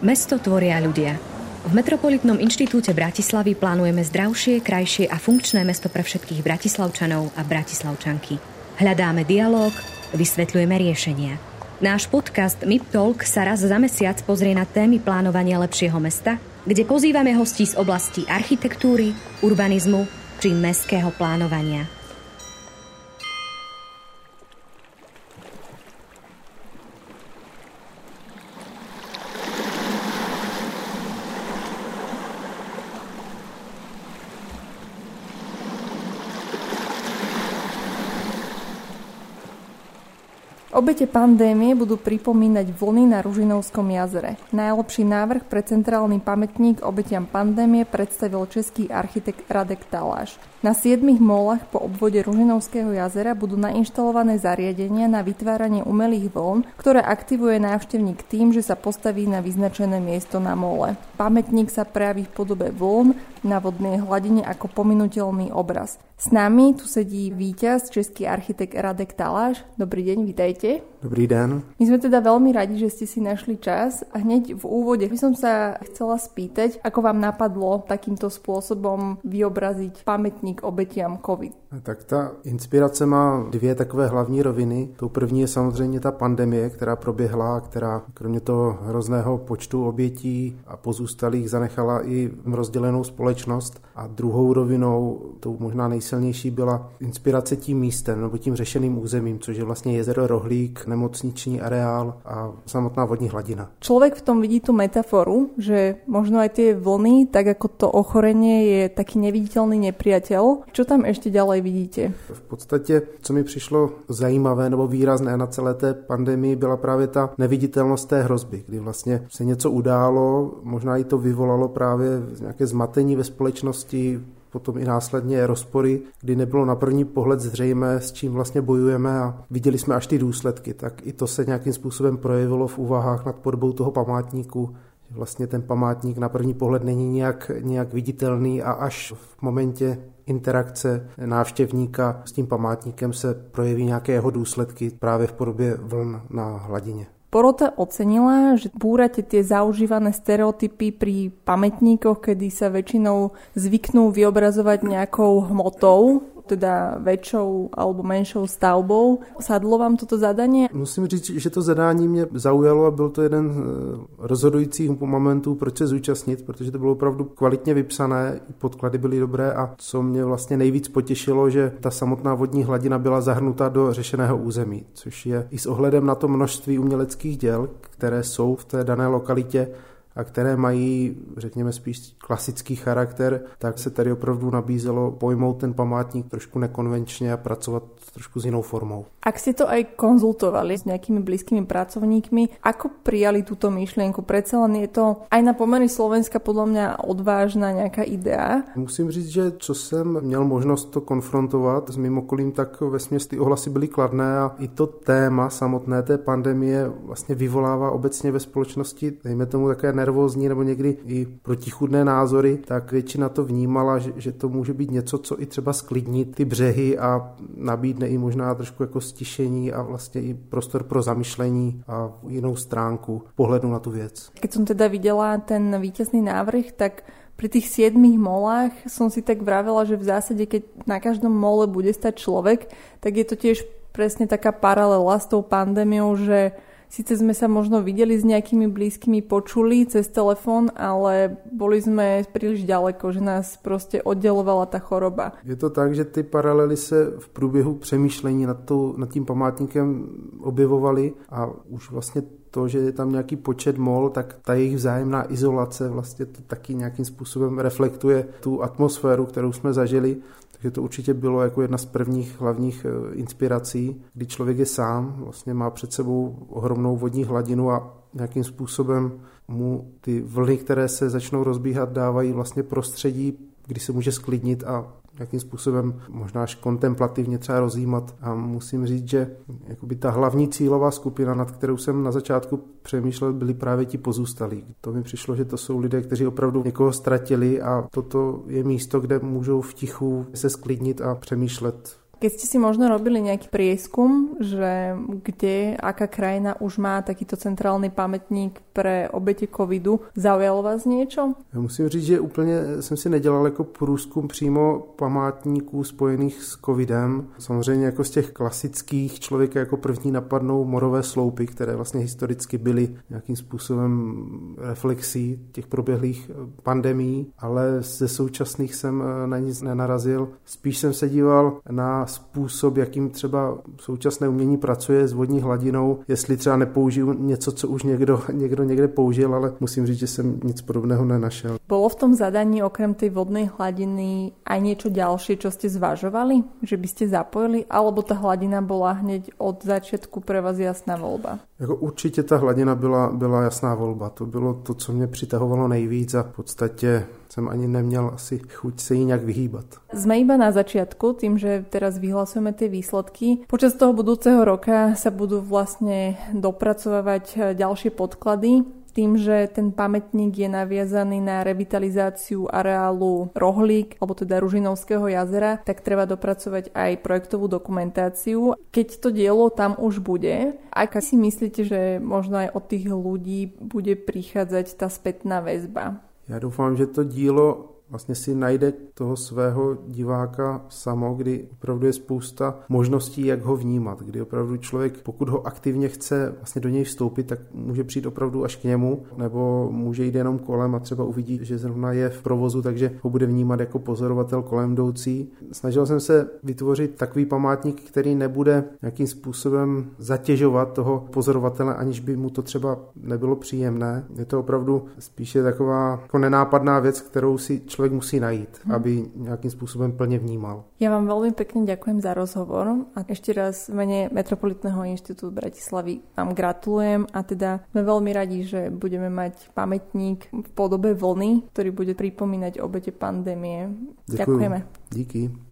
Mesto tvoria ľudia. V Metropolitnom inštitúte Bratislavy plánujeme zdravšie, krajšie a funkčné mesto pre všetkých bratislavčanov a bratislavčanky. Hľadáme dialog, vysvetľujeme riešenia. Náš podcast MIP Talk sa raz za mesiac pozrie na témy plánovania lepšieho mesta, kde pozývame hostí z oblasti architektúry, urbanizmu či mestského plánovania. Obete pandémie budú pripomínať vlny na Ružinovskom jazere. Najlepší návrh pre centrálny pamätník obetiam pandémie predstavil český architekt Radek Taláš. Na siedmých molách po obvode Ružinovského jazera budú nainštalované zariadenia na vytváranie umelých vln, ktoré aktivuje návštevník tým, že sa postaví na vyznačené miesto na mole. Pamätník sa prejaví v podobe vln na vodnej hladine ako pominutelný obraz. S nami tu sedí víťaz, český architekt Radek Taláš. Dobrý deň, vítajte. Dobrý den. My sme teda veľmi radi, že ste si našli čas a hneď v úvode by som sa chcela spýtať, ako vám napadlo takýmto spôsobom vyobraziť pamätník obetiam COVID. Tak ta inspirace má dvě takové hlavní roviny. Tou první je samozřejmě ta pandemie, která proběhla, která kromě toho hrozného počtu obětí a pozůstalých zanechala i rozdělenou společnost. A druhou rovinou, tou možná nejsilnější, byla inspirace tím místem nebo tím řešeným územím, což je vlastně jezero Rohlík, nemocniční areál a samotná vodní hladina. Človek v tom vidí tu metaforu, že možno aj tie vlny, tak ako to ochorenie je taký neviditeľný nepriateľ. Čo tam ešte ďalej vidíte? V podstatě, co mi přišlo zajímavé nebo výrazné na celé té pandemii, byla právě ta neviditelnost té hrozby, kdy vlastně se něco událo, možná i to vyvolalo právě nějaké zmatení ve společnosti, potom i následně rozpory, kdy nebylo na první pohled zřejmé, s čím vlastně bojujeme a viděli jsme až ty důsledky, tak i to se nějakým způsobem projevilo v úvahách nad podobou toho památníku. Vlastně ten památník na první pohled není nějak, nějak viditelný a až v momentě interakce návštěvníka s tím památníkem se projeví nějaké jeho důsledky právě v podobě vln na hladině. Porota ocenila, že búrate tie zaužívané stereotypy pri pamätníkoch, kedy sa väčšinou zvyknú vyobrazovať nejakou hmotou, teda väčšou alebo menšou stavbou. Sadlo vám toto zadanie? Musím říct, že to zadání mě zaujalo a byl to jeden z rozhodujících momentů, proč se zúčastnit, protože to bylo opravdu kvalitně vypsané, podklady byly dobré a co mě vlastně nejvíc potěšilo, že ta samotná vodní hladina byla zahrnuta do řešeného území, což je i s ohledem na to množství uměleckých děl, které jsou v té dané lokalitě, a které mají, řekněme, spíš klasický charakter, tak se tady opravdu nabízelo pojmout ten památník trošku nekonvenčně a pracovat trošku s jinou formou. Ak ste to aj konzultovali s nejakými blízkymi pracovníkmi, ako prijali túto myšlienku? Predsa len je to aj na pomery Slovenska podľa mňa odvážna nejaká idea. Musím říct, že co jsem měl možnost to konfrontovat s mým okolím, tak ve ty ohlasy byly kladné a i to téma samotné té pandemie vlastně vyvolává obecně ve společnosti, dejme tomu také nervózní nebo někdy i protichudné názory, tak většina to vnímala, že, že to může být něco, co i třeba sklidní ty břehy a nabídne i možná trošku jako stišení a vlastně i prostor pro zamyšlení a jinou stránku pohledu na tu věc. Keď som teda videla ten vítězný návrh, tak pri tých siedmých molách som si tak vravela, že v zásade, keď na každom mole bude stať človek, tak je to tiež presne taká paralela s tou pandémiou, že Sice sme sa možno videli s nejakými blízkymi, počuli cez telefón, ale boli sme príliš ďaleko, že nás prostě oddelovala ta choroba. Je to tak, že ty paralely se v průběhu přemýšlení nad, nad tím památníkem objevovaly a už vlastně to, že je tam nějaký počet mol, tak ta jejich vzájemná izolace vlastně to taky nějakým způsobem reflektuje tu atmosféru, kterou jsme zažili. Takže to určitě bylo jako jedna z prvních hlavních eh, inspirací, kdy člověk je sám, vlastně má před sebou ohromnou vodní hladinu a nějakým způsobem mu ty vlny, které se začnou rozbíhat, dávají vlastně prostředí, kdy se může sklidnit a jakým způsobem možná až kontemplativně třeba rozjímat. A musím říct, že jakoby ta hlavní cílová skupina, nad kterou jsem na začátku přemýšlel, byli právě ti pozůstalí. To mi přišlo, že to jsou lidé, kteří opravdu někoho ztratili a toto je místo, kde můžou v tichu se sklidnit a přemýšlet Keď ste si možno robili nejaký prieskum, že kde, aká krajina už má takýto centrálny pamätník pre obete covidu, zaujalo vás niečo? Já musím říct, že úplně jsem si nedělal jako průzkum přímo památníků spojených s covidem. Samozřejmě jako z těch klasických člověka jako první napadnou morové sloupy, které vlastně historicky byly nějakým způsobem reflexí těch proběhlých pandemí, ale ze současných jsem eh, na nic nenarazil. Spíš jsem se díval na způsob, jakým třeba současné umění pracuje s vodní hladinou, jestli třeba nepoužiju něco, co už někdo, někdo někde použil, ale musím říct, že jsem nic podobného nenašel. Bylo v tom zadaní okrem tej vodnej hladiny aj niečo ďalšie, čo ste zvažovali? Že by ste zapojili? Alebo ta hladina bola hneď od začiatku pre vás jasná volba? Jako určitě ta hladina byla, byla jasná volba. To bylo to, co mě přitahovalo nejvíc a v podstatě jsem ani neměl asi chuť se jí nějak vyhýbat. Sme iba na začiatku, tým, že teraz vyhlasujeme tie výsledky. Počas toho budúceho roka sa budú vlastne dopracovať ďalšie podklady tým, že ten pamätník je naviazaný na revitalizáciu areálu Rohlík, alebo teda Ružinovského jazera, tak treba dopracovať aj projektovú dokumentáciu. Keď to dielo tam už bude, aká si myslíte, že možno aj od tých ľudí bude prichádzať tá spätná väzba? Já doufám, že to dílo vlastně si najde toho svého diváka samo, kdy opravdu je spousta možností, jak ho vnímat, kdy opravdu člověk, pokud ho aktivně chce vlastně do něj vstoupit, tak může přijít opravdu až k němu, nebo může jít jenom kolem a třeba uvidí, že zrovna je v provozu, takže ho bude vnímat jako pozorovatel kolem jdoucí. Snažil jsem se vytvořit takový památník, který nebude nějakým způsobem zatěžovat toho pozorovatele, aniž by mu to třeba nebylo příjemné. Je to opravdu spíše taková jako nenápadná věc, kterou si člověk člověk musí najít, hmm. aby nějakým způsobem plně vnímal. Ja vám veľmi pekne ďakujem za rozhovor a ešte raz v mene Metropolitného inštitútu Bratislavy vám gratulujem a teda sme veľmi radi, že budeme mať pamätník v podobe vlny, ktorý bude pripomínať obete pandémie. Ďakujem. Ďakujeme. Díky.